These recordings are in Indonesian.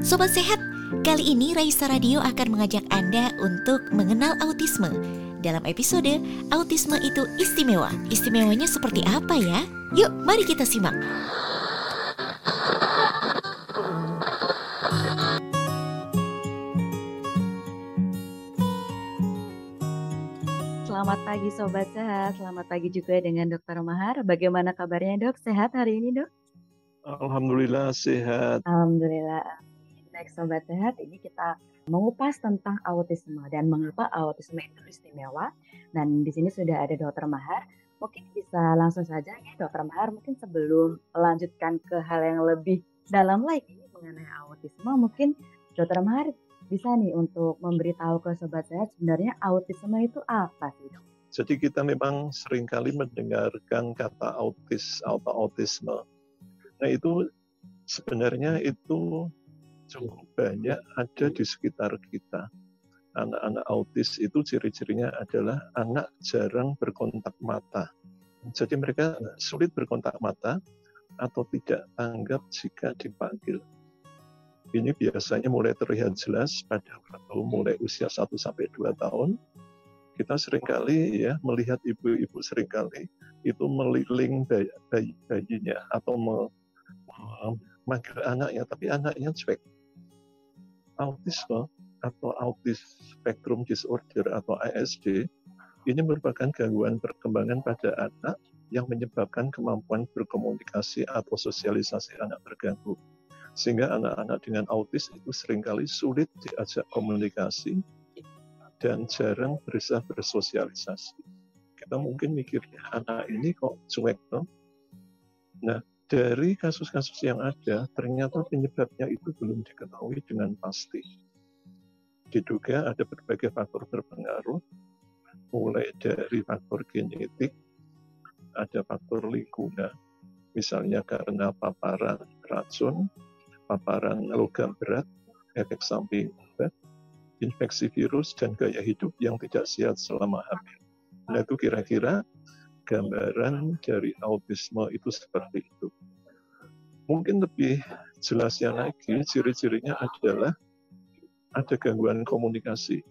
Sobat Sehat, kali ini Raisa Radio akan mengajak Anda untuk mengenal autisme. Dalam episode Autisme itu Istimewa. Istimewanya seperti apa ya? Yuk, mari kita simak. Selamat pagi Sobat Sehat, selamat pagi juga dengan Dokter Mahar. Bagaimana kabarnya dok? Sehat hari ini dok? Alhamdulillah sehat. Alhamdulillah. Baik Sobat Sehat, ini kita mengupas tentang autisme dan mengapa autisme itu istimewa. Dan di sini sudah ada Dokter Mahar. Mungkin bisa langsung saja ya Dokter Mahar, mungkin sebelum melanjutkan ke hal yang lebih dalam lagi mengenai autisme, mungkin Dokter Mahar bisa nih untuk memberitahu ke Sobat Sehat sebenarnya autisme itu apa sih dok? Jadi kita memang sering kali mendengarkan kata autis atau autisme. Nah itu sebenarnya itu cukup banyak ada di sekitar kita. Anak-anak autis itu ciri-cirinya adalah anak jarang berkontak mata. Jadi mereka sulit berkontak mata atau tidak tanggap jika dipanggil. Ini biasanya mulai terlihat jelas pada waktu mulai usia 1 sampai 2 tahun. Kita sering kali ya melihat ibu-ibu sering kali itu meliling bayi, bayinya atau memanggil anaknya, tapi anaknya cuek autisme atau autis spectrum disorder atau ASD ini merupakan gangguan perkembangan pada anak yang menyebabkan kemampuan berkomunikasi atau sosialisasi anak terganggu. Sehingga anak-anak dengan autis itu sering kali sulit diajak komunikasi dan jarang berusaha bersosialisasi. Kita mungkin mikirnya anak ini kok cuek toh? Nah, dari kasus-kasus yang ada, ternyata penyebabnya itu belum diketahui dengan pasti. Diduga ada berbagai faktor berpengaruh, mulai dari faktor genetik, ada faktor lingkungan, misalnya karena paparan racun, paparan logam berat, efek samping obat, infeksi virus, dan gaya hidup yang tidak sehat selama hamil. Nah itu kira-kira gambaran dari autisme itu seperti itu. Mungkin lebih jelasnya lagi, ciri-cirinya adalah ada gangguan komunikasi.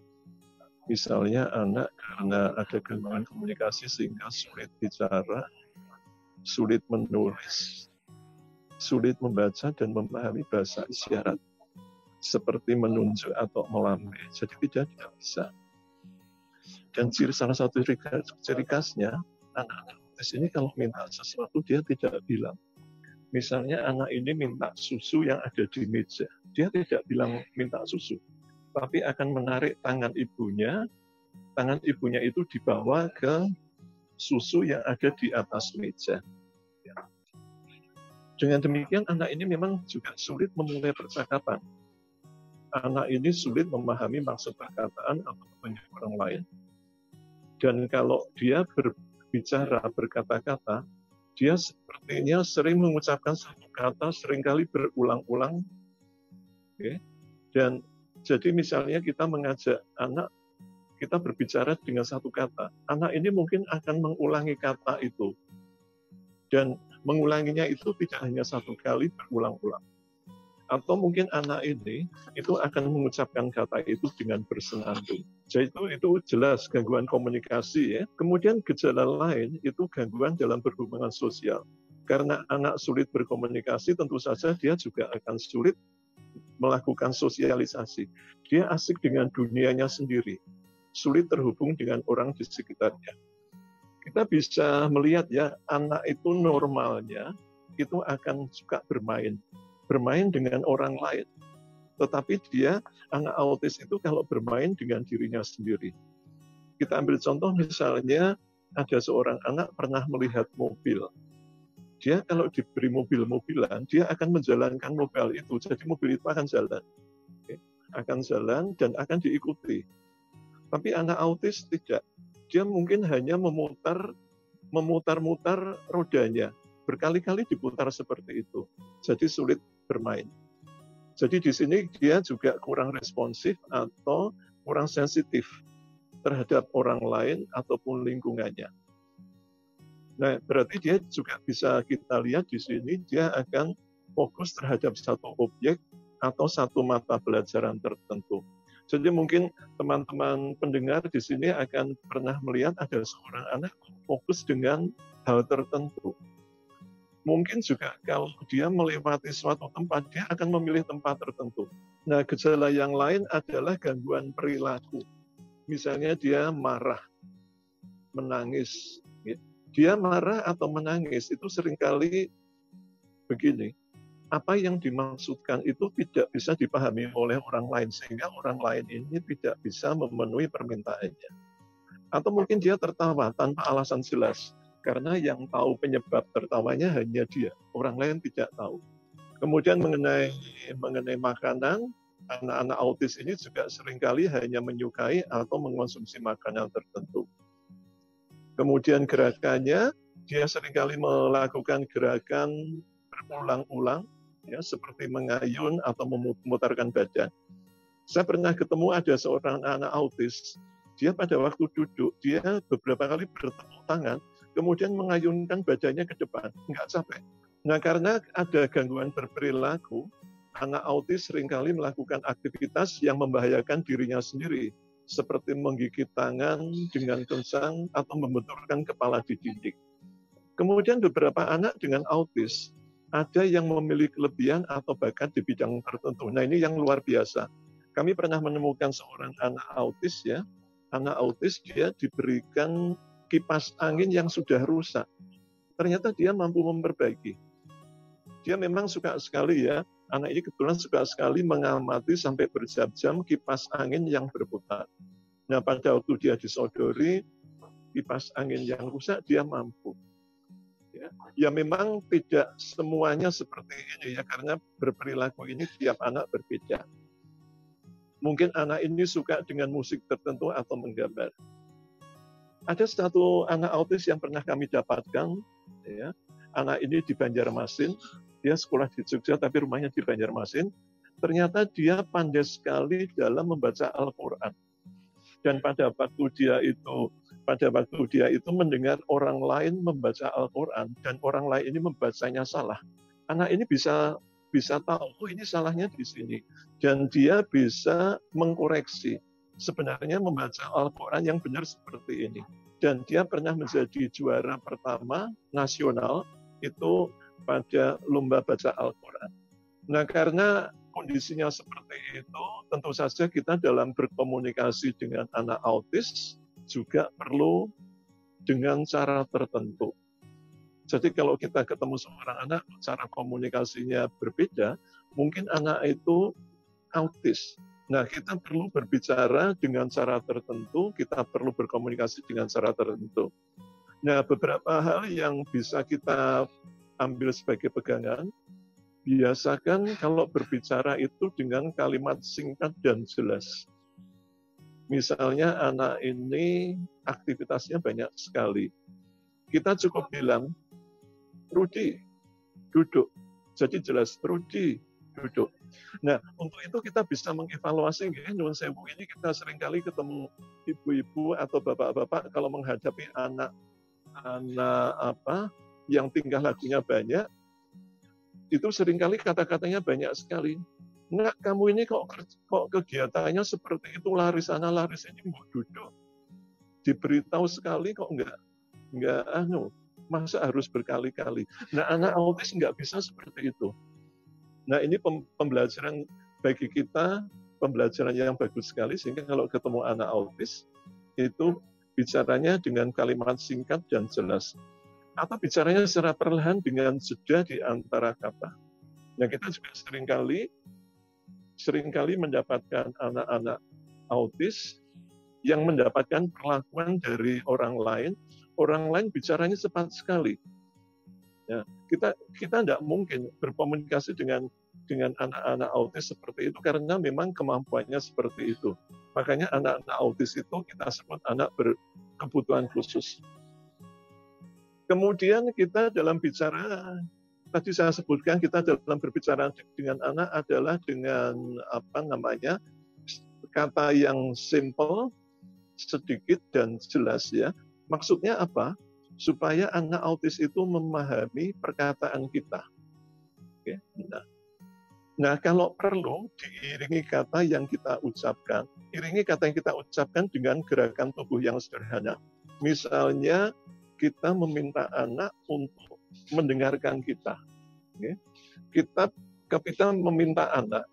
Misalnya anak karena ada gangguan komunikasi sehingga sulit bicara, sulit menulis, sulit membaca dan memahami bahasa isyarat seperti menunjuk atau melambai. Jadi tidak bisa. Dan ciri salah satu ciri khasnya anak-anak autis ini kalau minta sesuatu dia tidak bilang. Misalnya anak ini minta susu yang ada di meja, dia tidak bilang minta susu, tapi akan menarik tangan ibunya, tangan ibunya itu dibawa ke susu yang ada di atas meja. Ya. Dengan demikian anak ini memang juga sulit memulai percakapan. Anak ini sulit memahami maksud perkataan atau banyak orang lain. Dan kalau dia ber, bicara berkata-kata, dia sepertinya sering mengucapkan satu kata sering kali berulang-ulang. Okay. Dan jadi misalnya kita mengajak anak, kita berbicara dengan satu kata. Anak ini mungkin akan mengulangi kata itu. Dan mengulanginya itu tidak hanya satu kali berulang-ulang atau mungkin anak ini itu akan mengucapkan kata itu dengan bersenandung. Jadi itu, itu jelas gangguan komunikasi ya. Kemudian gejala lain itu gangguan dalam berhubungan sosial. Karena anak sulit berkomunikasi, tentu saja dia juga akan sulit melakukan sosialisasi. Dia asik dengan dunianya sendiri, sulit terhubung dengan orang di sekitarnya. Kita bisa melihat ya, anak itu normalnya itu akan suka bermain, bermain dengan orang lain. Tetapi dia, anak autis itu kalau bermain dengan dirinya sendiri. Kita ambil contoh misalnya ada seorang anak pernah melihat mobil. Dia kalau diberi mobil-mobilan, dia akan menjalankan mobil itu. Jadi mobil itu akan jalan. Akan jalan dan akan diikuti. Tapi anak autis tidak. Dia mungkin hanya memutar memutar-mutar rodanya. Berkali-kali diputar seperti itu. Jadi sulit bermain. Jadi di sini dia juga kurang responsif atau kurang sensitif terhadap orang lain ataupun lingkungannya. Nah, berarti dia juga bisa kita lihat di sini dia akan fokus terhadap satu objek atau satu mata pelajaran tertentu. Jadi mungkin teman-teman pendengar di sini akan pernah melihat ada seorang anak fokus dengan hal tertentu. Mungkin juga kalau dia melewati suatu tempat, dia akan memilih tempat tertentu. Nah, gejala yang lain adalah gangguan perilaku. Misalnya dia marah, menangis. Dia marah atau menangis itu sering kali begini, apa yang dimaksudkan itu tidak bisa dipahami oleh orang lain sehingga orang lain ini tidak bisa memenuhi permintaannya. Atau mungkin dia tertawa tanpa alasan jelas karena yang tahu penyebab tertawanya hanya dia, orang lain tidak tahu. Kemudian mengenai mengenai makanan, anak-anak autis ini juga sering kali hanya menyukai atau mengonsumsi makanan tertentu. Kemudian gerakannya, dia sering kali melakukan gerakan berulang-ulang ya seperti mengayun atau memutarkan badan. Saya pernah ketemu ada seorang anak autis, dia pada waktu duduk, dia beberapa kali bertepuk tangan, kemudian mengayunkan badannya ke depan, nggak capek. Nah karena ada gangguan berperilaku, anak autis sering kali melakukan aktivitas yang membahayakan dirinya sendiri, seperti menggigit tangan dengan kencang atau membenturkan kepala di dinding. Kemudian beberapa anak dengan autis ada yang memiliki kelebihan atau bakat di bidang tertentu. Nah ini yang luar biasa. Kami pernah menemukan seorang anak autis ya, anak autis dia diberikan kipas angin yang sudah rusak. Ternyata dia mampu memperbaiki. Dia memang suka sekali ya, anak ini kebetulan suka sekali mengamati sampai berjam-jam kipas angin yang berputar. Nah pada waktu dia disodori, kipas angin yang rusak dia mampu Ya. ya memang tidak semuanya seperti ini ya karena berperilaku ini tiap anak berbeda. Mungkin anak ini suka dengan musik tertentu atau menggambar. Ada satu anak autis yang pernah kami dapatkan, ya, anak ini di Banjarmasin, dia sekolah di Jogja tapi rumahnya di Banjarmasin. Ternyata dia pandai sekali dalam membaca Al-Quran. Dan pada waktu dia itu pada waktu dia itu mendengar orang lain membaca Al-Quran dan orang lain ini membacanya salah. Anak ini bisa bisa tahu, oh ini salahnya di sini. Dan dia bisa mengkoreksi. Sebenarnya membaca Al-Quran yang benar seperti ini. Dan dia pernah menjadi juara pertama nasional itu pada lomba baca Al-Quran. Nah karena kondisinya seperti itu, tentu saja kita dalam berkomunikasi dengan anak autis, juga perlu dengan cara tertentu. Jadi kalau kita ketemu seorang anak, cara komunikasinya berbeda, mungkin anak itu autis. Nah, kita perlu berbicara dengan cara tertentu, kita perlu berkomunikasi dengan cara tertentu. Nah, beberapa hal yang bisa kita ambil sebagai pegangan, biasakan kalau berbicara itu dengan kalimat singkat dan jelas. Misalnya anak ini aktivitasnya banyak sekali. Kita cukup bilang, Rudi, duduk. Jadi jelas, Rudi, duduk. Nah, untuk itu kita bisa mengevaluasi, ya, Nyun Sewu. Ini kita sering kali ketemu ibu-ibu atau bapak-bapak kalau menghadapi anak anak apa yang tingkah lakunya banyak, itu sering kali kata-katanya banyak sekali. Enggak kamu ini kok kok kegiatannya seperti itu lari sana lari sini mau duduk. Diberitahu sekali kok enggak enggak anu masa harus berkali-kali. Nah anak autis enggak bisa seperti itu nah ini pembelajaran bagi kita pembelajaran yang bagus sekali sehingga kalau ketemu anak autis itu bicaranya dengan kalimat singkat dan jelas atau bicaranya secara perlahan dengan jeda di antara kata. Nah kita juga sering kali sering kali mendapatkan anak-anak autis yang mendapatkan perlakuan dari orang lain, orang lain bicaranya cepat sekali. Ya, kita kita tidak mungkin berkomunikasi dengan dengan anak-anak autis seperti itu karena memang kemampuannya seperti itu. Makanya anak-anak autis itu kita sebut anak berkebutuhan khusus. Kemudian kita dalam bicara tadi saya sebutkan kita dalam berbicara dengan anak adalah dengan apa namanya kata yang simple, sedikit dan jelas ya. Maksudnya apa? Supaya anak autis itu memahami perkataan kita. Oke. Nah, Nah, kalau perlu diiringi kata yang kita ucapkan, iringi kata yang kita ucapkan dengan gerakan tubuh yang sederhana. Misalnya kita meminta anak untuk mendengarkan kita. Kita kita meminta anak,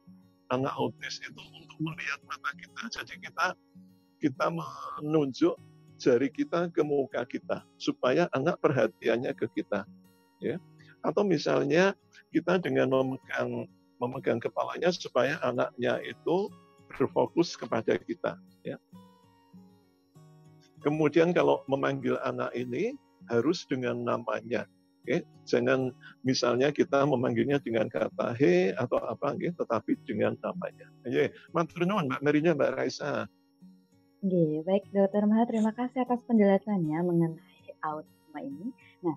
anak autis itu untuk melihat mata kita. Jadi kita kita menunjuk jari kita ke muka kita supaya anak perhatiannya ke kita. Ya. Atau misalnya kita dengan memegang memegang kepalanya supaya anaknya itu berfokus kepada kita. Ya. Kemudian kalau memanggil anak ini harus dengan namanya. Oke, jangan misalnya kita memanggilnya dengan kata he atau apa, oke, tetapi dengan namanya. Oke, matur Mbak Merinya, Mbak Raisa. Oke, baik Dokter Maha, terima kasih atas penjelasannya mengenai autisme ini. Nah,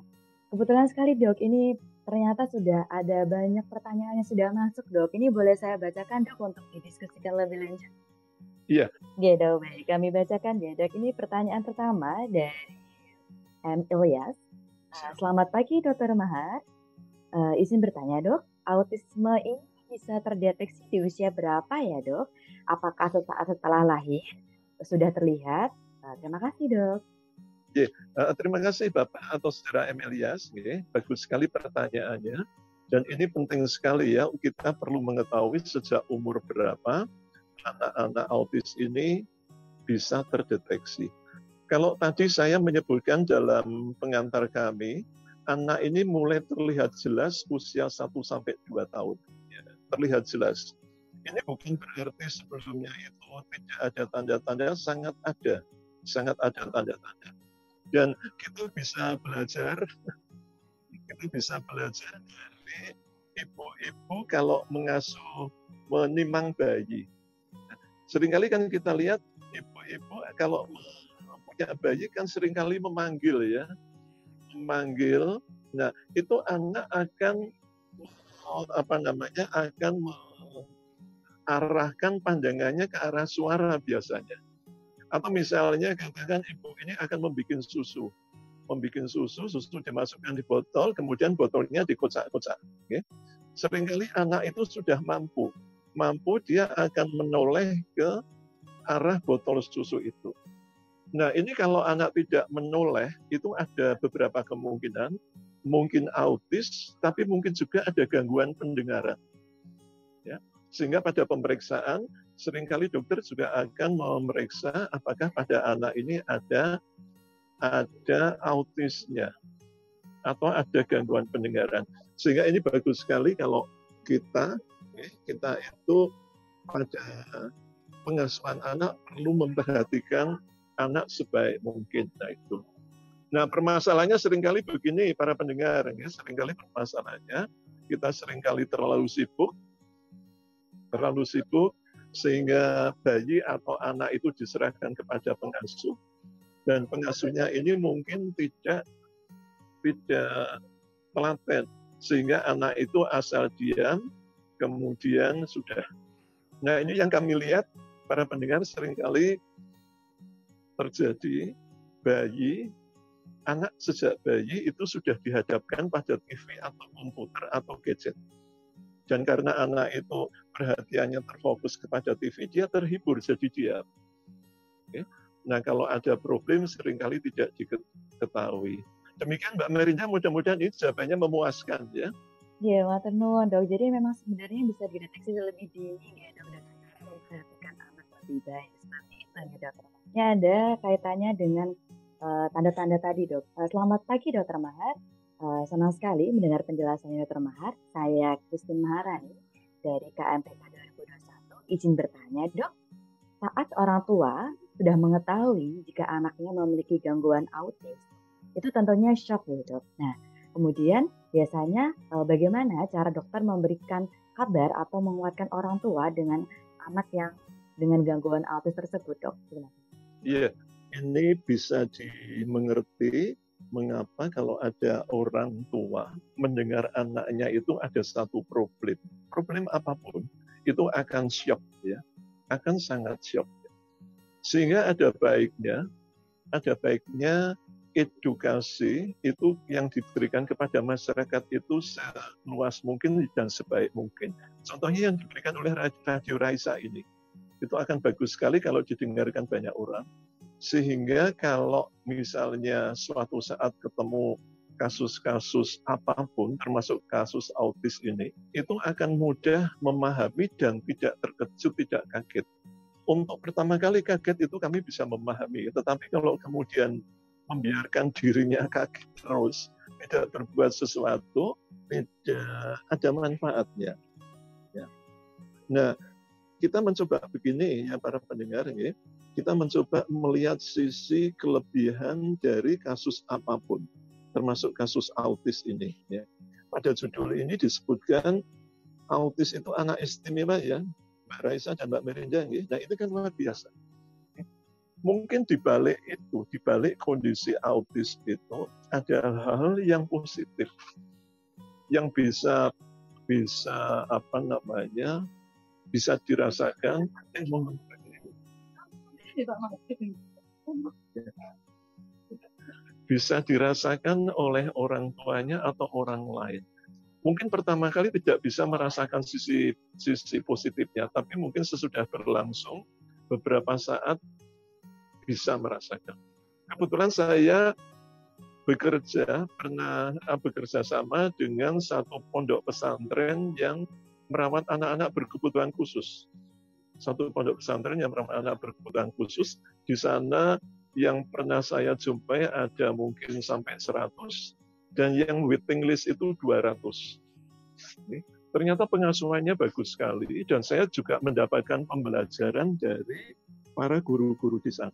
kebetulan sekali dok, ini ternyata sudah ada banyak pertanyaan yang sudah masuk dok. Ini boleh saya bacakan dok untuk didiskusikan lebih lanjut? Iya. Oke dok, baik. Kami bacakan ya dok. Ini pertanyaan pertama dari M. Ilyas. Uh, selamat pagi dokter Mahar. Uh, izin bertanya dok, autisme ini bisa terdeteksi di usia berapa ya dok? Apakah sesaat setelah lahir sudah terlihat? Uh, terima kasih dok. Oke, uh, terima kasih Bapak atau Saudara Emelias. Oke, bagus sekali pertanyaannya. Dan ini penting sekali ya, kita perlu mengetahui sejak umur berapa anak-anak autis ini bisa terdeteksi. Kalau tadi saya menyebutkan dalam pengantar kami, anak ini mulai terlihat jelas usia 1 sampai 2 tahun. Terlihat jelas. Ini bukan berarti sebelumnya itu tidak ada tanda-tanda, sangat ada. Sangat ada tanda-tanda dan kita bisa belajar kita bisa belajar dari ibu-ibu kalau mengasuh menimang bayi sering kali kan kita lihat ibu-ibu kalau punya bayi kan sering kali memanggil ya memanggil nah itu anak akan apa namanya akan arahkan pandangannya ke arah suara biasanya atau misalnya katakan ibu ini akan membuat susu. Membuat susu, susu dimasukkan di botol, kemudian botolnya dikocak-kocak. Okay? Seringkali anak itu sudah mampu. Mampu dia akan menoleh ke arah botol susu itu. Nah ini kalau anak tidak menoleh, itu ada beberapa kemungkinan. Mungkin autis, tapi mungkin juga ada gangguan pendengaran. Sehingga pada pemeriksaan sering kali dokter juga akan memeriksa apakah pada anak ini ada ada autisnya atau ada gangguan pendengaran. Sehingga ini bagus sekali kalau kita kita itu pada pengasuhan anak perlu memperhatikan anak sebaik mungkin. Nah itu. Nah permasalahannya sering kali begini para pendengar, ya, sering kali permasalahannya kita sering kali terlalu sibuk, terlalu sibuk sehingga bayi atau anak itu diserahkan kepada pengasuh. Dan pengasuhnya ini mungkin tidak tidak telaten sehingga anak itu asal diam kemudian sudah. Nah ini yang kami lihat para pendengar sering kali terjadi bayi anak sejak bayi itu sudah dihadapkan pada TV atau komputer atau gadget dan karena anak itu perhatiannya terfokus kepada TV, dia terhibur jadi diam. Oke. Nah kalau ada problem sering kali tidak diketahui. Demikian Mbak Merinda, mudah-mudahan ini jawabannya memuaskan ya. Iya, nuwun dok. Jadi memang sebenarnya bisa dideteksi lebih dini ya dok dan memperhatikan anak lebih baik seperti itu ya dok. Ini ada kaitannya dengan eh, tanda-tanda uh, tadi dok. Uh, selamat pagi dokter Mahar. Uh, senang sekali mendengar penjelasannya Dr. Mahar. Saya Christine Maharani dari KMPK 2021. Izin bertanya, dok, saat orang tua sudah mengetahui jika anaknya memiliki gangguan autis, itu tentunya shock ya dok. Nah, kemudian biasanya uh, bagaimana cara dokter memberikan kabar atau menguatkan orang tua dengan anak yang dengan gangguan autis tersebut dok? Iya, ini bisa dimengerti mengapa kalau ada orang tua mendengar anaknya itu ada satu problem. Problem apa pun itu akan shock ya, akan sangat shock. Sehingga ada baiknya, ada baiknya edukasi itu yang diberikan kepada masyarakat itu seluas mungkin dan sebaik mungkin. Contohnya yang diberikan oleh Radio Raisa ini, itu akan bagus sekali kalau didengarkan banyak orang. Sehingga kalau misalnya suatu saat ketemu kasus-kasus apa pun, termasuk kasus autis ini, itu akan mudah memahami dan tidak terkejut, tidak kaget. Untuk pertama kali kaget itu kami bisa memahami, tetapi kalau kemudian membiarkan dirinya kaget terus, tidak berbuat sesuatu, tidak ada manfaatnya. Ya. Nah, kita mencoba begini ya para pendengar ya, kita mencoba melihat sisi kelebihan dari kasus apa pun, termasuk kasus autis ini. Ya. Pada judul ini disebutkan autis itu anak istimewa ya, Mbak Raisa dan Mbak Merinda. Ya. Nah itu kan luar biasa mungkin di balik itu, di balik kondisi autis itu ada hal-hal yang positif yang bisa bisa apa namanya bisa dirasakan bisa dirasakan oleh orang tuanya atau orang lain. Mungkin pertama kali tidak bisa merasakan sisi sisi positifnya, tapi mungkin sesudah berlangsung beberapa saat bisa merasakan. Kebetulan saya bekerja pernah eh, bekerja sama dengan satu pondok pesantren yang merawat anak-anak berkebutuhan khusus. Satu pondok pesantren yang merawat anak berkebutuhan khusus. Di sana yang pernah saya jumpai ada mungkin sampai 100 dan yang waiting list itu 200. Ternyata pengasuhannya bagus sekali dan saya juga mendapatkan pembelajaran dari para guru-guru di sana.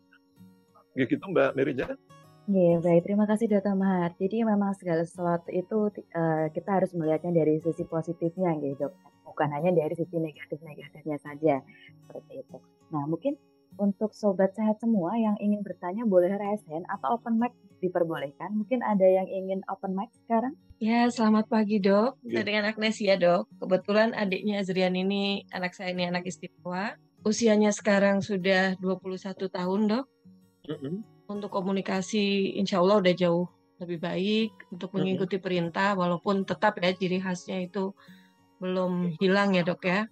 Ya gitu Mbak Merija. Iya, baik. Terima kasih Dr. Mahar. Jadi memang segala sesuatu itu uh, kita harus melihatnya dari sisi positifnya gitu, Bukan hanya dari sisi negatif-negatifnya saja. Seperti itu. Nah, mungkin untuk sobat sehat semua yang ingin bertanya boleh resen atau open mic diperbolehkan. Mungkin ada yang ingin open mic sekarang? Ya, selamat pagi dok. Saya dengan Agnesia dok. Kebetulan adiknya Azrian ini, anak saya ini anak istimewa. Usianya sekarang sudah 21 tahun dok. Mm-hmm. Untuk komunikasi, insya Allah udah jauh lebih baik untuk mengikuti perintah, walaupun tetap ya ciri khasnya itu belum hilang ya dok ya.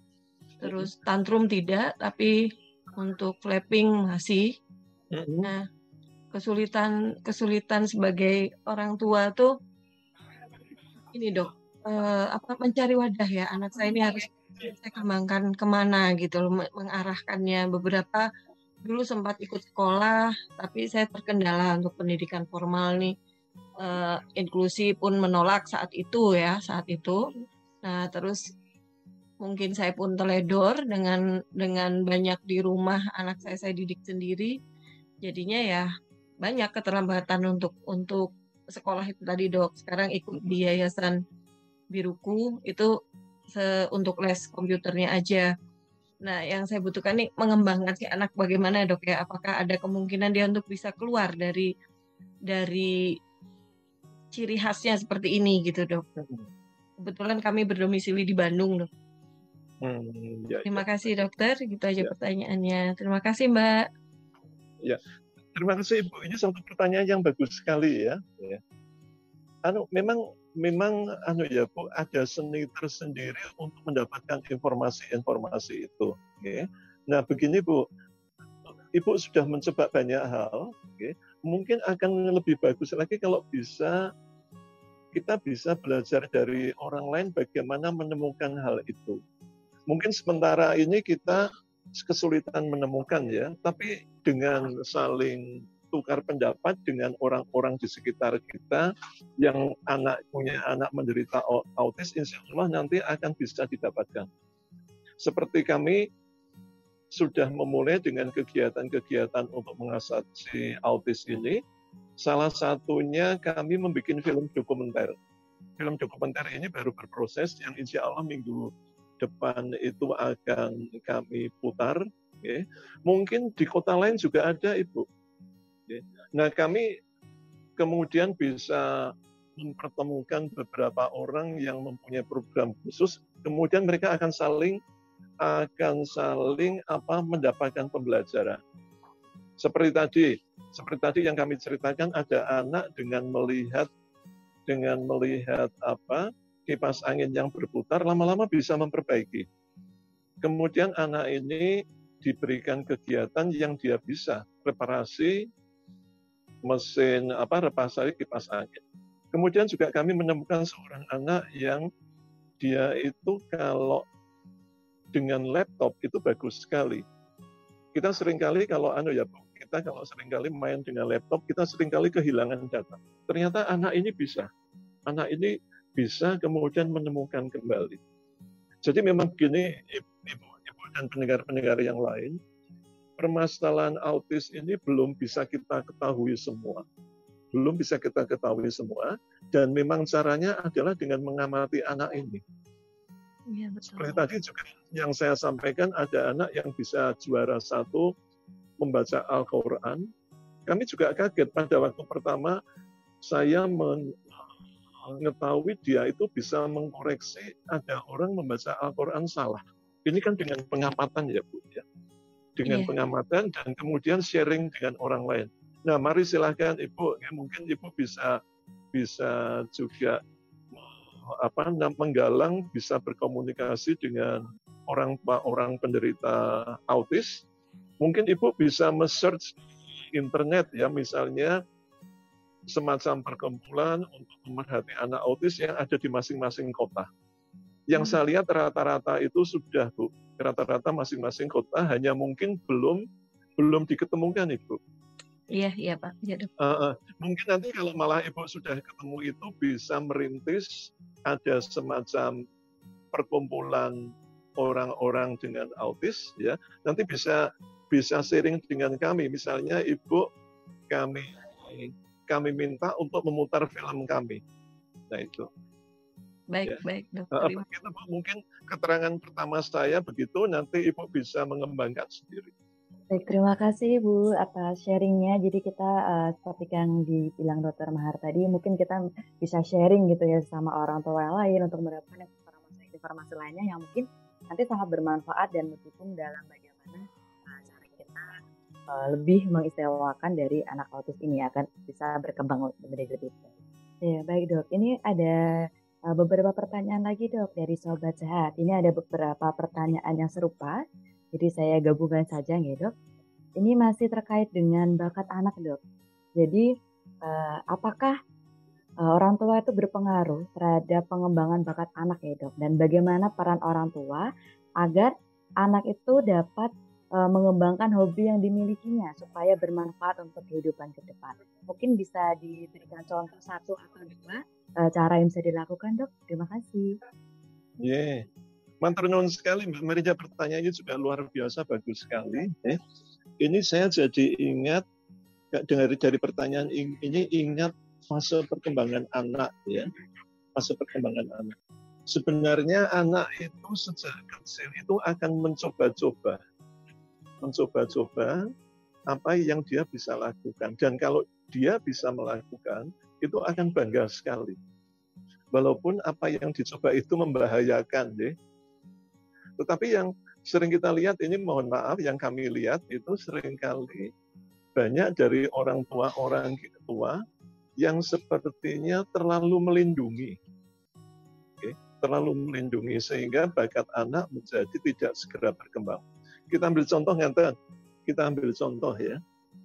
Terus tantrum tidak, tapi untuk flapping masih. Nah, kesulitan kesulitan sebagai orang tua tuh ini dok, uh, apa mencari wadah ya. Anak saya ini harus saya kembangkan ke mana gitu loh mengarahkannya. Beberapa dulu sempat ikut sekolah, tapi saya terkendala untuk pendidikan formal nih. Uh, inklusi pun menolak saat itu ya, saat itu. Nah, terus mungkin saya pun teledor dengan dengan banyak di rumah anak saya saya didik sendiri. Jadinya ya banyak keterlambatan untuk untuk sekolah itu tadi dok. Sekarang ikut di yayasan biruku itu se untuk les komputernya aja. Nah, yang saya butuhkan nih mengembangkan si anak bagaimana dok ya? Apakah ada kemungkinan dia untuk bisa keluar dari dari ciri khasnya seperti ini gitu dok? Kebetulan kami berdomisili di Bandung dok. Hmm, ya, terima ya. kasih dokter, gitu aja ya. pertanyaannya. Terima kasih mbak. Ya, terima kasih ibu. Ini satu pertanyaan yang bagus sekali ya. ya. Anu, memang memang anu ya Bu ada seni tersendiri untuk mendapatkan informasi-informasi itu. Okay. Nah begini Bu, Ibu sudah mencoba banyak hal, okay. mungkin akan lebih bagus lagi kalau bisa kita bisa belajar dari orang lain bagaimana menemukan hal itu. Mungkin sementara ini kita kesulitan menemukan ya, tapi dengan saling tukar pendapat dengan orang-orang di sekitar kita yang anak punya anak menderita autis, insya Allah nanti akan bisa didapatkan. Seperti kami sudah memulai dengan kegiatan-kegiatan untuk mengatasi autis ini, salah satunya kami membuat film dokumenter. Film dokumenter ini baru berproses yang insya Allah minggu depan itu akan kami putar. Okay. Mungkin di kota lain juga ada Ibu Nah kami kemudian bisa mempertemukan beberapa orang yang mempunyai program khusus, kemudian mereka akan saling akan saling apa mendapatkan pembelajaran. Seperti tadi, seperti tadi yang kami ceritakan ada anak dengan melihat dengan melihat apa kipas angin yang berputar lama-lama bisa memperbaiki. Kemudian anak ini diberikan kegiatan yang dia bisa reparasi mesin apa reparasi kipas angin. Kemudian juga kami menemukan seorang anak yang dia itu kalau dengan laptop itu bagus sekali. Kita sering kali kalau anu ya kita kalau sering kali main dengan laptop kita sering kali kehilangan data. Ternyata anak ini bisa. Anak ini bisa kemudian menemukan kembali. Jadi memang gini ibu-ibu dan pendengar-pendengar yang lain, permasalahan autis ini belum bisa kita ketahui semua. Belum bisa kita ketahui semua, dan memang caranya adalah dengan mengamati anak ini. Ya, betul. Seperti tadi juga yang saya sampaikan, ada anak yang bisa juara satu membaca Al-Quran. Kami juga kaget pada waktu pertama saya mengetahui dia itu bisa mengkoreksi ada orang membaca Al-Quran salah. Ini kan dengan pengamatan ya Bu ya dengan yeah. pengamatan dan kemudian sharing dengan orang lain. Nah, mari silahkan Ibu, ya, mungkin Ibu bisa bisa juga apa menggalang bisa berkomunikasi dengan orang orang penderita autis. Mungkin Ibu bisa men-search internet ya misalnya semacam perkumpulan untuk pemerhati anak autis yang ada di masing-masing kota. Yang hmm. saya lihat rata-rata itu sudah Bu, rata-rata masing-masing kota hanya mungkin belum belum diketemukan Ibu. Iya, iya Pak. Ya, uh, uh, mungkin nanti kalau malah Ibu sudah ketemu itu bisa merintis ada semacam perkumpulan orang-orang dengan autis ya. Nanti bisa bisa sharing dengan kami. Misalnya Ibu kami kami minta untuk memutar film kami. Nah itu. Baik, ya. baik, dokter. Begitu, mungkin keterangan pertama saya begitu, nanti Ibu bisa mengembangkan sendiri. Baik, terima kasih Ibu atas sharingnya. Jadi kita uh, seperti yang dibilang Dokter Mahar tadi, mungkin kita bisa sharing gitu ya sama orang tua yang lain untuk mendapatkan informasi-informasi lainnya yang mungkin nanti sangat bermanfaat dan mendukung dalam bagaimana uh, cara kita uh, lebih mengistimewakan dari anak autis ini akan bisa berkembang menjadi lebih baik. Ya, baik dok. Ini ada Eh, beberapa pertanyaan lagi dok dari Sobat Sehat. Ini ada beberapa pertanyaan yang serupa, jadi saya gabungkan saja ya dok. Ini masih terkait dengan bakat anak dok. Jadi uh, apakah uh, orang tua itu berpengaruh terhadap pengembangan bakat anak ya dok? Dan bagaimana peran orang tua agar anak itu dapat uh, mengembangkan hobi yang dimilikinya supaya bermanfaat untuk kehidupan ke depan? Mungkin bisa diberikan contoh satu atau dua uh, cara yang bisa dilakukan dok? Terima kasih. Yeah. Nuwun sekali Mbak Marija pertanyaannya juga luar biasa bagus sekali. Eh. Ini saya jadi ingat dari dari pertanyaan ini ingat fase perkembangan anak ya fase perkembangan anak. Sebenarnya anak itu sejak kecil itu akan mencoba-coba, mencoba-coba apa yang dia bisa lakukan. Dan kalau dia bisa melakukan, itu akan bangga sekali. Walaupun apa yang dicoba itu membahayakan, deh. Tetapi yang sering kita lihat ini mohon maaf yang kami lihat itu sering kali banyak dari orang tua orang tua yang sepertinya terlalu melindungi, terlalu melindungi sehingga bakat anak menjadi tidak segera berkembang. Kita ambil contoh ngeten, kita ambil contoh ya.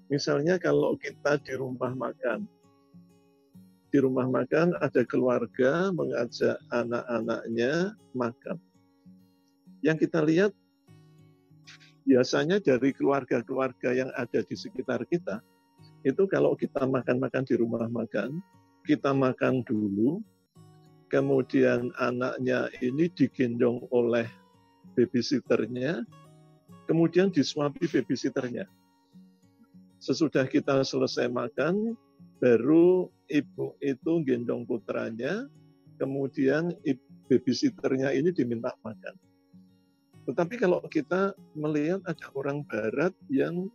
Misalnya kalau kita di rumah makan, di rumah makan ada keluarga mengajak anak-anaknya makan. Yang kita lihat biasanya dari keluarga-keluarga yang ada di sekitar kita, itu kalau kita makan-makan di rumah makan, kita makan dulu, kemudian anaknya ini digendong oleh babysitternya, kemudian disuapi babysitternya. Sesudah kita selesai makan, baru ibu itu gendong putranya, kemudian babysitternya ini diminta makan. Tetapi kalau kita melihat ada orang barat yang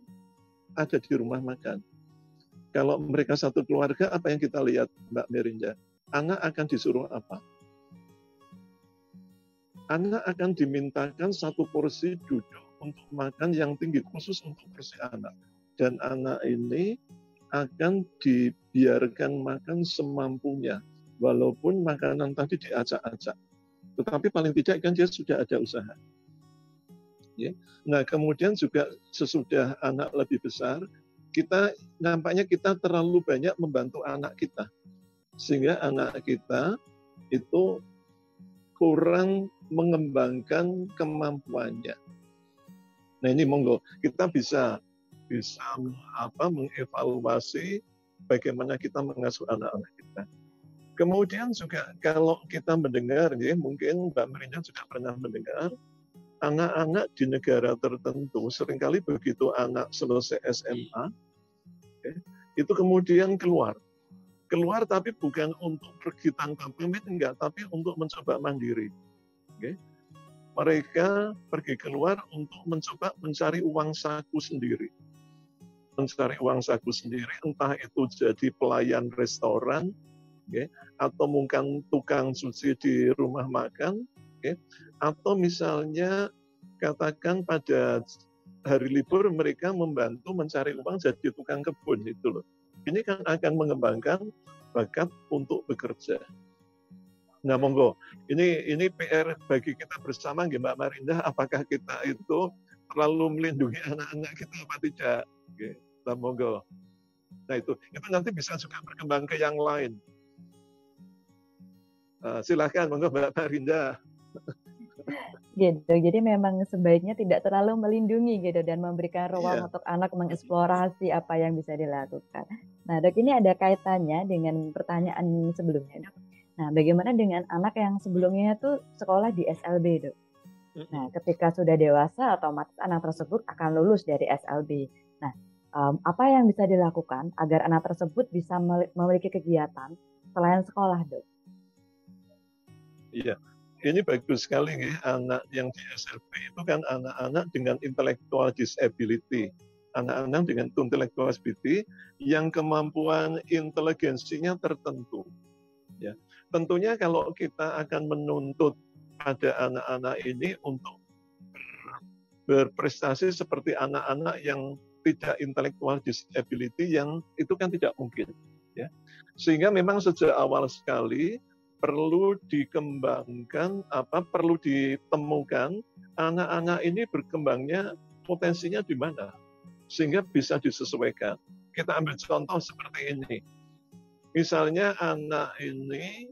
ada di rumah makan. Kalau mereka satu keluarga, apa yang kita lihat Mbak Merinda? Anak akan disuruh apa? Anak akan dimintakan satu porsi duduk untuk makan yang tinggi khusus untuk porsi anak. dan anak ini akan dibiarkan makan semampunya walaupun makanan tadi diacak-acak. Tetapi paling tidak kan dia sudah ada usaha. Ya. Nah kemudian juga sesudah anak lebih besar, kita nampaknya kita terlalu banyak membantu anak kita. Sehingga anak kita itu kurang mengembangkan kemampuannya. Nah ini monggo kita bisa bisa apa mengevaluasi bagaimana kita mengasuh anak-anak kita. Kemudian juga kalau kita mendengar, ya mungkin Mbak Merinda juga pernah mendengar, anak-anak di negara tertentu sering kali begitu anak selesai SMA, ya, itu kemudian keluar. Keluar tapi bukan untuk pergi tanpa pamit, enggak, tapi untuk mencoba mandiri. Okay. Mereka pergi keluar untuk mencoba mencari uang saku sendiri. Mencari uang saku sendiri, entah itu jadi pelayan restoran, okay, atau mungkin tukang cuci di rumah makan, okay, atau misalnya katakan pada hari libur mereka membantu mencari uang jadi tukang kebun itu loh. Ini kan akan mengembangkan bakat untuk bekerja. Nah, monggo. Ini ini PR bagi kita bersama, Mbak Marinda. Apakah kita itu terlalu melindungi anak-anak kita apa tidak? Oke, nah, monggo. Nah itu, itu nanti bisa juga berkembang ke yang lain. Uh, silahkan, monggo Mbak Marinda. gitu. Jadi memang sebaiknya tidak terlalu melindungi gitu dan memberikan ruang yeah. untuk anak mengeksplorasi apa yang bisa dilakukan. Nah, dok ini ada kaitannya dengan pertanyaan sebelumnya, dok. Nah, bagaimana dengan anak yang sebelumnya itu sekolah di SLB, dok? Nah, ketika sudah dewasa, otomatis anak tersebut akan lulus dari SLB. Nah, um, apa yang bisa dilakukan agar anak tersebut bisa memiliki kegiatan selain sekolah, dok? Iya, ini bagus sekali ya, anak yang di SLP itu kan anak-anak dengan intellectual disability. Anak-anak dengan intellectual disability yang kemampuan inteligensinya tertentu. Ya. Tentunya kalau kita akan menuntut pada anak-anak ini untuk berprestasi seperti anak-anak yang tidak intellectual disability yang itu kan tidak mungkin ya sehingga memang sejak awal sekali perlu dikembangkan apa perlu ditemukan anak-anak ini berkembangnya potensinya di mana sehingga bisa disesuaikan. Kita ambil contoh seperti ini. Misalnya anak ini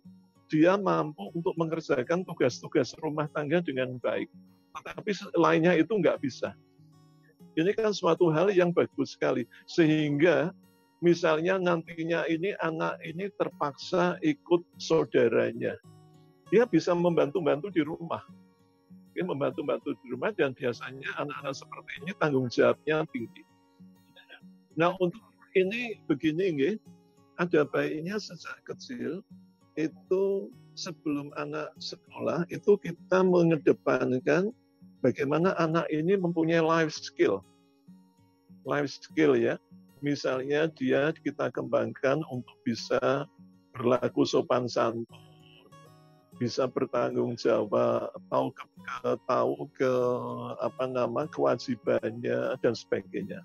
dia mampu untuk mengerjakan tugas-tugas rumah tangga dengan baik, tetapi lainnya itu nggak bisa. Ini kan suatu hal yang bagus sekali, sehingga misalnya nantinya ini anak ini terpaksa ikut saudaranya. Dia bisa membantu-bantu di rumah. Dia membantu-bantu di rumah dan biasanya anak-anak seperti ini tanggung jawabnya tinggi. Nah untuk ini begini nggih, ada bayinya sejak kecil itu sebelum anak sekolah itu kita mengedepankan bagaimana anak ini mempunyai life skill. Life skill ya, misalnya dia kita kembangkan untuk bisa berlaku sopan santun, bisa bertanggung jawab, tahu ke, tahu ke apa nama kewajibannya dan sebagainya.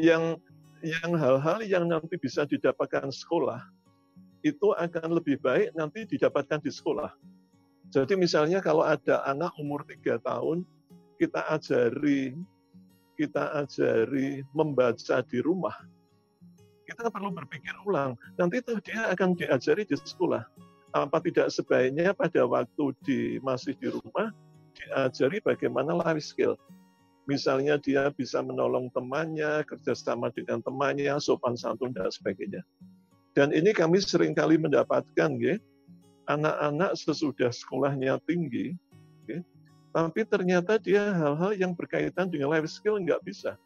Yang yang hal-hal yang nanti bisa didapatkan sekolah itu akan lebih baik nanti didapatkan di sekolah. Jadi misalnya kalau ada anak umur tiga tahun, kita ajari kita ajari membaca di rumah, kita perlu berpikir ulang. Nanti itu dia akan diajari di sekolah. Apa tidak sebaiknya pada waktu di masih di rumah diajari bagaimana life skill. Misalnya dia bisa menolong temannya, kerjasama dengan temannya, sopan santun dan sebagainya. Dan ini kami sering kali mendapatkan, ya, anak-anak sesudah sekolahnya tinggi, ya, tapi ternyata dia hal-hal yang berkaitan dengan life skill nggak bisa.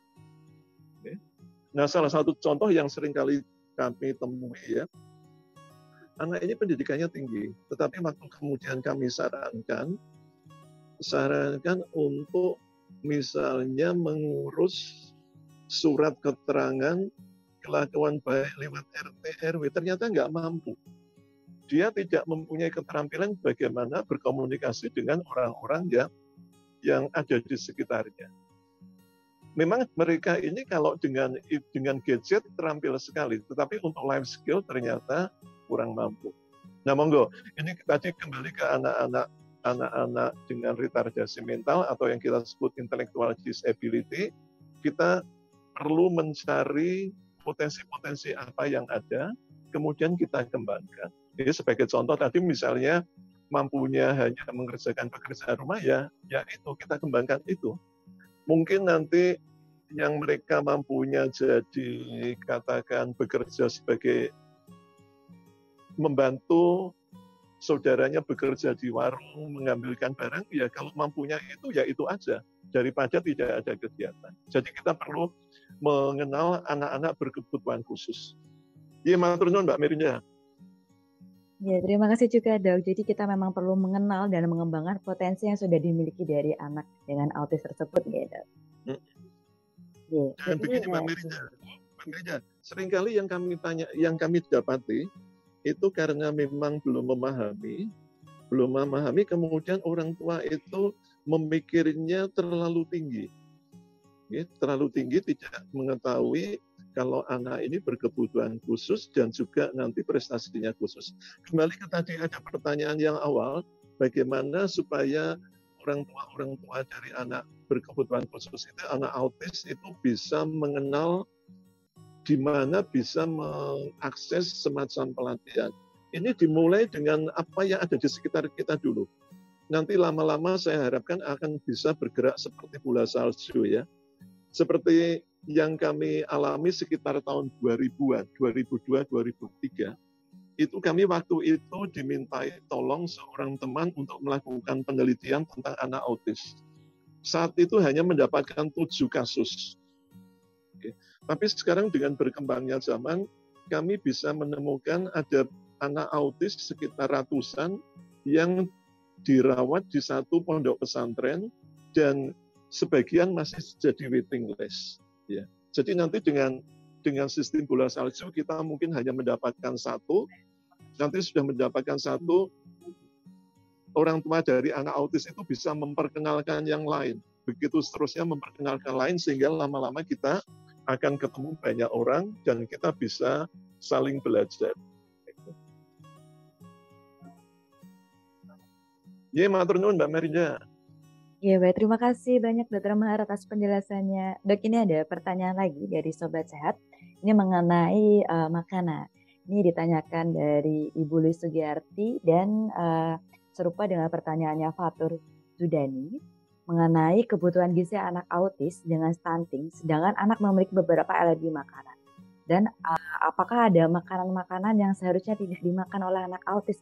Nah, salah satu contoh yang sering kali kami temui ya, anak ini pendidikannya tinggi, tetapi waktu kemudian kami sarankan, sarankan untuk misalnya mengurus surat keterangan kelakuan baik lewat RT RW, ternyata nggak mampu dia tidak mempunyai keterampilan bagaimana berkomunikasi dengan orang-orang yang yang ada di sekitarnya. memang mereka ini kalau dengan dengan gadget terampil sekali, tetapi untuk life skill ternyata kurang mampu. Nah, monggo, ini tadi kembali ke anak-anak anak-anak dengan retardasi mental atau yang kita sebut intellectual disability, kita perlu mencari potensi-potensi apa yang ada, kemudian kita kembangkan. Jadi sebagai contoh tadi misalnya mampunya hanya mengerjakan pekerjaan rumah ya, ya itu kita kembangkan itu. Mungkin nanti yang mereka mampunya jadi katakan bekerja sebagai membantu saudaranya bekerja di warung mengambilkan barang, ya kalau mampunya itu ya itu aja daripada tidak ada kegiatan. Jadi kita perlu mengenal anak-anak berkebutuhan khusus. Iya, matur nuwun Mbak Mirinya. Ya, terima kasih juga dok. Jadi kita memang perlu mengenal dan mengembangkan potensi yang sudah dimiliki dari anak dengan autis tersebut ya dok. Hmm. Ya, dan begini Mbak Mirinya, Mbak sering kali yang kami tanya, yang kami dapati itu karena memang belum memahami, belum memahami, kemudian orang tua itu memikirnya terlalu tinggi. Ya, terlalu tinggi tidak mengetahui kalau anak ini berkebutuhan khusus dan juga nanti prestasinya khusus. Kembali ke tadi ada pertanyaan yang awal, bagaimana supaya orang tua orang tua dari anak berkebutuhan khusus itu anak autis itu bisa mengenal di mana bisa mengakses semacam pelatihan. Ini dimulai dengan apa yang ada di sekitar kita dulu. Nanti lama-lama saya harapkan akan bisa bergerak seperti bola salju ya. Seperti yang kami alami sekitar tahun 2000-an, 2002, 2003. Itu kami waktu itu dimintai tolong seorang teman untuk melakukan penelitian tentang anak autis. Saat itu hanya mendapatkan tujuh kasus tapi sekarang dengan berkembangnya zaman, kami bisa menemukan ada anak autis sekitar ratusan yang dirawat di satu pondok pesantren dan sebagian masih jadi waiting list. Ya. Jadi nanti dengan dengan sistem bola salju kita mungkin hanya mendapatkan satu, nanti sudah mendapatkan satu, orang tua dari anak autis itu bisa memperkenalkan yang lain. Begitu seterusnya memperkenalkan lain sehingga lama-lama kita akan ketemu banyak orang dan kita bisa saling belajar. Ya, matur nuwun Mbak Merinda. Ya, baik. Terima kasih banyak Dokter Mahar atas penjelasannya. Dok, ini ada pertanyaan lagi dari Sobat Sehat. Ini mengenai uh, makanan. Ini ditanyakan dari Ibu Lis Sugiyarti dan uh, serupa dengan pertanyaannya Fatur Sudani mengenai kebutuhan gizi anak autis dengan stunting, sedangkan anak memiliki beberapa alergi makanan. Dan uh, apakah ada makanan-makanan yang seharusnya tidak dimakan oleh anak autis?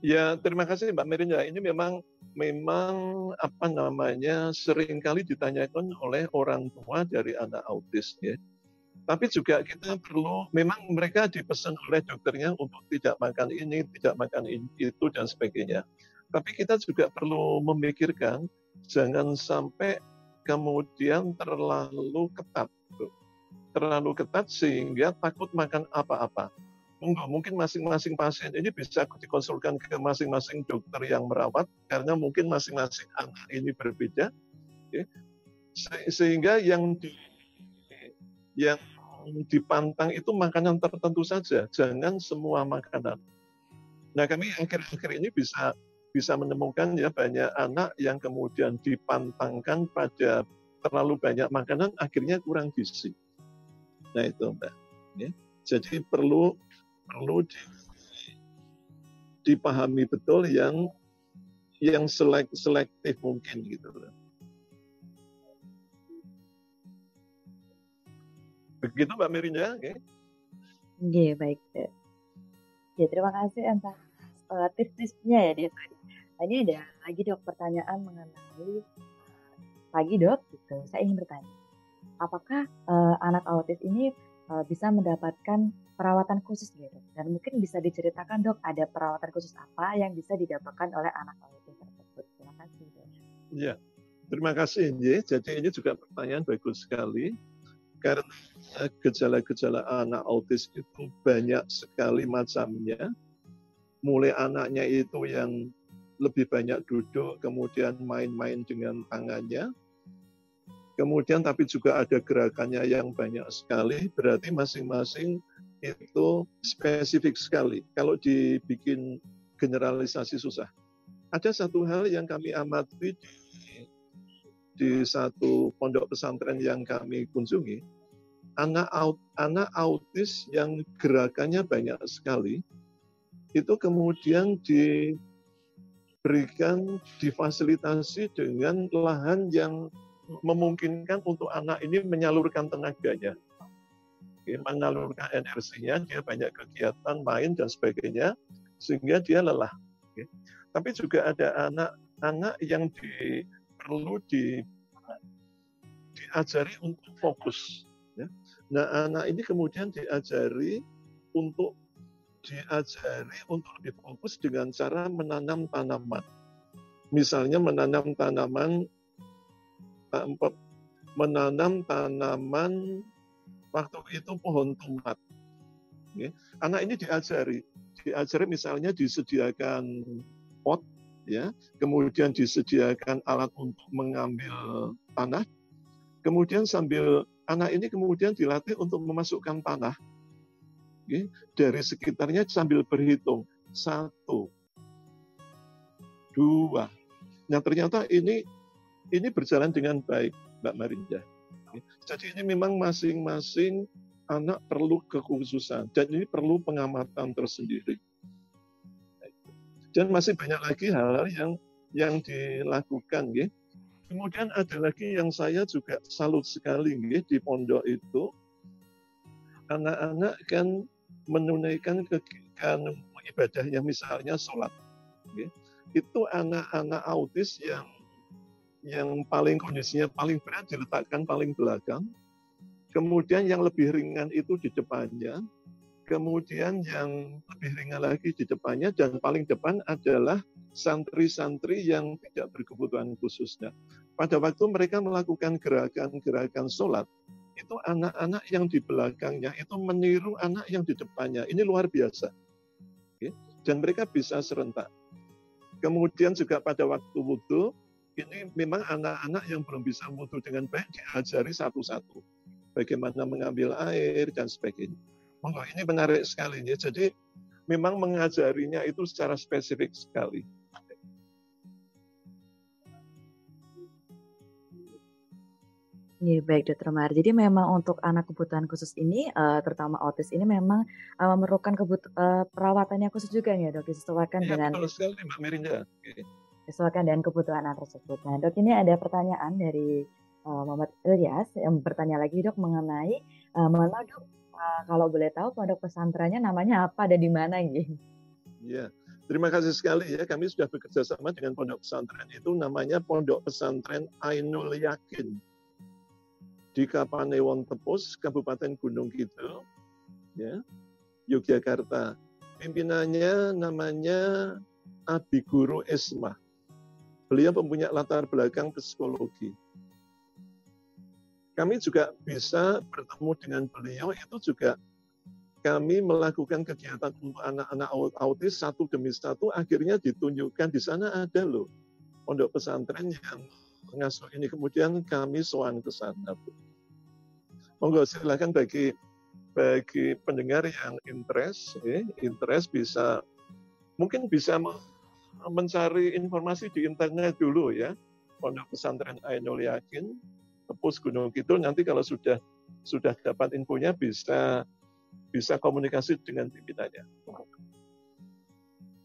Ya, terima kasih Mbak Merinda. Ini memang memang apa namanya sering kali ditanyakan oleh orang tua dari anak autis ya. Tapi juga kita perlu, memang mereka dipesan oleh dokternya untuk tidak makan ini, tidak makan itu dan sebagainya. Tapi kita juga perlu memikirkan jangan sampai kemudian terlalu ketat. Terlalu ketat sehingga takut makan apa-apa. Mungkin masing-masing pasien ini bisa dikonsulkan ke masing-masing dokter yang merawat karena mungkin masing-masing anak ini berbeda. Ya. Sehingga yang di, yang dipantang itu makanan tertentu saja, jangan semua makanan. Nah kami akhir-akhir ini bisa bisa menemukan ya banyak anak yang kemudian dipantangkan pada terlalu banyak makanan akhirnya kurang gizi. Nah itu mbak. Ya. Jadi perlu perlu di, dipahami betul yang yang selek, selektif mungkin gitu Begitu Mbak Mirinya, oke? Okay? Iya, baik. Ya, terima kasih atas uh, tips-tipsnya ya dia tadi. Nah, ini ada lagi dok pertanyaan mengenai pagi dok gitu. Saya ingin bertanya, apakah uh, anak autis ini uh, bisa mendapatkan perawatan khusus gitu? Dan mungkin bisa diceritakan dok, ada perawatan khusus apa yang bisa didapatkan oleh anak autis tersebut? Terima kasih dok. Iya, terima kasih Nyi. Jadi ini juga pertanyaan bagus sekali karena gejala-gejala anak autis itu banyak sekali macamnya. Mulai anaknya itu yang lebih banyak duduk, kemudian main-main dengan tangannya, kemudian tapi juga ada gerakannya yang banyak sekali, berarti masing-masing itu spesifik sekali. Kalau dibikin generalisasi susah. Ada satu hal yang kami amati di, di satu pondok pesantren yang kami kunjungi, anak anak autis yang gerakannya banyak sekali, itu kemudian diberikan difasilitasi dengan lahan yang memungkinkan untuk anak ini menyalurkan tenaganya. Menyalurkan energinya, dia banyak kegiatan, main, dan sebagainya, sehingga dia lelah. Tapi juga ada anak-anak yang di, perlu di, diajari untuk fokus. Ya. Nah, anak ini kemudian diajari untuk diajari untuk lebih fokus dengan cara menanam tanaman. Misalnya menanam tanaman menanam tanaman waktu itu pohon tomat. Ya. Anak ini diajari, diajari misalnya disediakan pot, ya, kemudian disediakan alat untuk mengambil tanah, kemudian sambil anak ini kemudian dilatih untuk memasukkan tanah ya, dari sekitarnya sambil berhitung satu, dua. Nah ternyata ini ini berjalan dengan baik, Mbak Marinda. Jadi ini memang masing-masing anak perlu kekhususan dan ini perlu pengamatan tersendiri. Dan masih banyak lagi hal-hal yang yang dilakukan, ya. Kemudian ada lagi yang saya juga salut sekali ya, di pondok itu, anak-anak kan menunaikan kegiatan ibadahnya misalnya sholat. Ya. Itu anak-anak autis yang yang paling kondisinya paling berat diletakkan paling belakang. Kemudian yang lebih ringan itu di depannya. Kemudian yang lebih ringan lagi di depannya dan paling depan adalah santri-santri yang tidak berkebutuhan khususnya. Pada waktu mereka melakukan gerakan-gerakan sholat, itu anak-anak yang di belakangnya itu meniru anak yang di depannya. Ini luar biasa. Dan mereka bisa serentak. Kemudian juga pada waktu wudhu, ini memang anak-anak yang belum bisa wudhu dengan baik diajari satu-satu. Bagaimana mengambil air dan sebagainya. Monggo ini menarik sekali ya. Jadi memang mengajarinya itu secara spesifik sekali. Iya baik Dokter Mar. Jadi memang untuk anak kebutuhan khusus ini, uh, terutama autis ini memang uh, memerlukan kebut uh, perawatannya khusus juga nih ya dok, disesuaikan ya, dengan. Betul sekali Mbak Merinda. Okay disesuaikan dengan kebutuhan anak tersebut. Nah, dok ini ada pertanyaan dari uh, Muhammad Ilyas yang bertanya lagi dok mengenai uh, mohon maaf dok uh, kalau boleh tahu pondok pesantrennya namanya apa dan di mana gitu? Iya, terima kasih sekali ya kami sudah bekerja sama dengan pondok pesantren itu namanya Pondok Pesantren Ainul Yakin di Kapanewon Tepus, Kabupaten Gunung Kidul, ya, Yogyakarta. Pimpinannya namanya Abi Guru Esma. Beliau mempunyai latar belakang psikologi. Kami juga bisa bertemu dengan beliau itu juga kami melakukan kegiatan untuk anak-anak autis satu demi satu akhirnya ditunjukkan di sana ada loh pondok pesantren yang mengasuh ini kemudian kami soan ke sana. Monggo silakan bagi bagi pendengar yang interest, eh, interest bisa mungkin bisa mencari informasi di internet dulu ya. Pondok Pesantren Ainul Yakin, Tepus Gunung Kidul. Nanti kalau sudah sudah dapat infonya bisa bisa komunikasi dengan pimpinannya.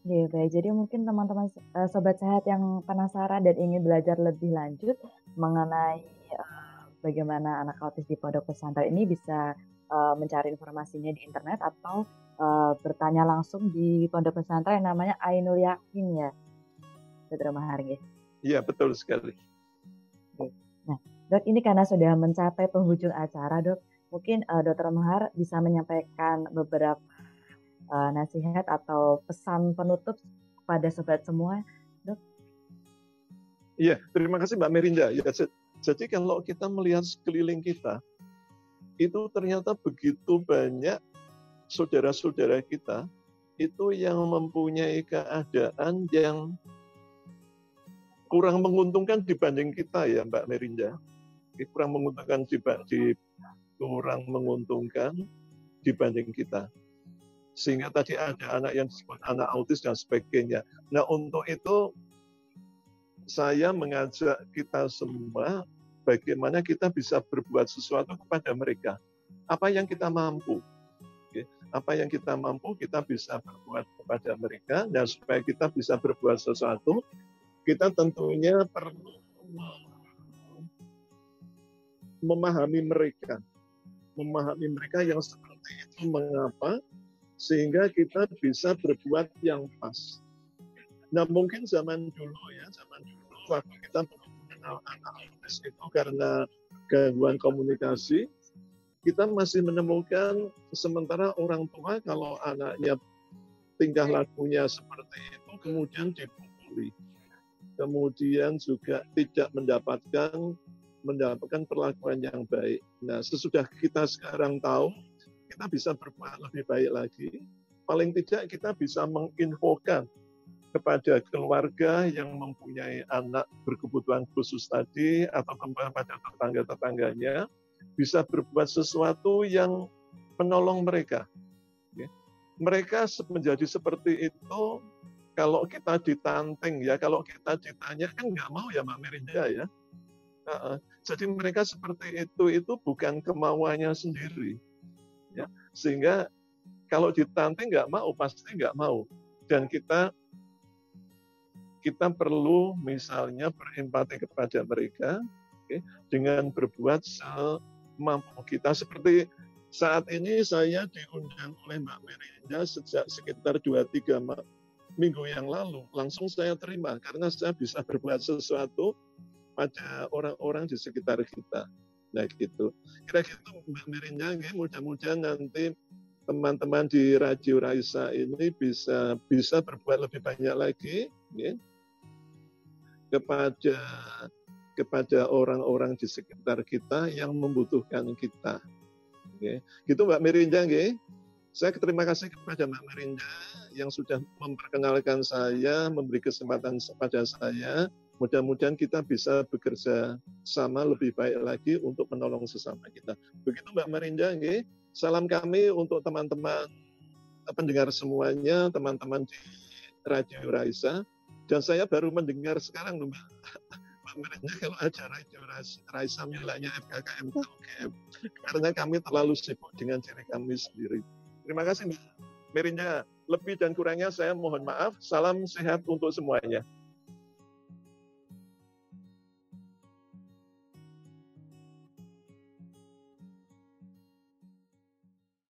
Iya baik, jadi mungkin teman-teman uh, sobat sehat yang penasaran dan ingin belajar lebih lanjut mengenai uh, bagaimana anak autis di pondok pesantren ini bisa uh, mencari informasinya di internet atau uh, bertanya langsung di pondok pesantren namanya Ainul Yakin ya, Dokter Mahargi. Iya betul sekali. Nah, dok ini karena sudah mencapai penghujung acara, dok, mungkin uh, Dokter Mahar bisa menyampaikan beberapa uh, nasihat atau pesan penutup pada sobat semua, dok. Iya, terima kasih Mbak Merinda. Ya, jadi kalau kita melihat sekeliling kita, itu ternyata begitu banyak saudara-saudara kita itu yang mempunyai keadaan yang kurang menguntungkan dibanding kita ya Mbak Merinda. Kurang menguntungkan dibanding kurang menguntungkan dibanding kita. Sehingga tadi ada anak yang disebut anak autis dan sebagainya. Nah untuk itu saya mengajak kita semua bagaimana kita bisa berbuat sesuatu kepada mereka. Apa yang kita mampu. Apa yang kita mampu kita bisa berbuat kepada mereka dan supaya kita bisa berbuat sesuatu kita tentunya perlu memahami mereka. Memahami mereka yang seperti itu mengapa sehingga kita bisa berbuat yang pas. Nah mungkin zaman dulu ya, zaman dulu waktu kita mengenal anak autis itu karena gangguan komunikasi, kita masih menemukan sementara orang tua kalau anaknya tingkah lakunya seperti itu kemudian dipukuli kemudian juga tidak mendapatkan mendapatkan perlakuan yang baik. Nah, sesudah kita sekarang tahu, kita bisa berbuat lebih baik lagi. Paling tidak kita bisa menginfokan kepada keluarga yang mempunyai anak berkebutuhan khusus tadi atau kepada tetangga-tetangganya bisa berbuat sesuatu yang menolong mereka. Ya. Mereka menjadi seperti itu kalau kita ditanteng ya, kalau kita ditanya kan nggak mau ya Mbak Merinda ya. Jadi mereka seperti itu itu bukan kemauannya sendiri, ya. Sehingga kalau ditanteng nggak mau pasti nggak mau. Dan kita kita perlu misalnya berempati kepada mereka okay, dengan berbuat semampu kita seperti saat ini saya diundang oleh Mbak Merinda sejak sekitar 2-3 minggu yang lalu langsung saya terima karena saya bisa berbuat sesuatu pada orang-orang di sekitar kita. Nah gitu. Kira gitu Mirinya, mudah-mudahan nanti teman-teman di Radio Raisa ini bisa bisa berbuat lebih banyak lagi ya, kepada kepada orang-orang di sekitar kita yang membutuhkan kita. Ya. Gitu Mbak Mirinja, ya. Saya terima kasih kepada Mbak Merinda yang sudah memperkenalkan saya, memberi kesempatan kepada saya. Mudah-mudahan kita bisa bekerja sama lebih baik lagi untuk menolong sesama kita. Begitu Mbak Merinda, okay? salam kami untuk teman-teman pendengar semuanya, teman-teman di Radio Raisa. Dan saya baru mendengar sekarang Mbak, Merinda kalau ada Radio Raisa miliknya FKKM UGM. Karena kami terlalu sibuk dengan diri kami sendiri. Terima kasih Mbak Merinda. Lebih dan kurangnya saya mohon maaf. Salam sehat untuk semuanya.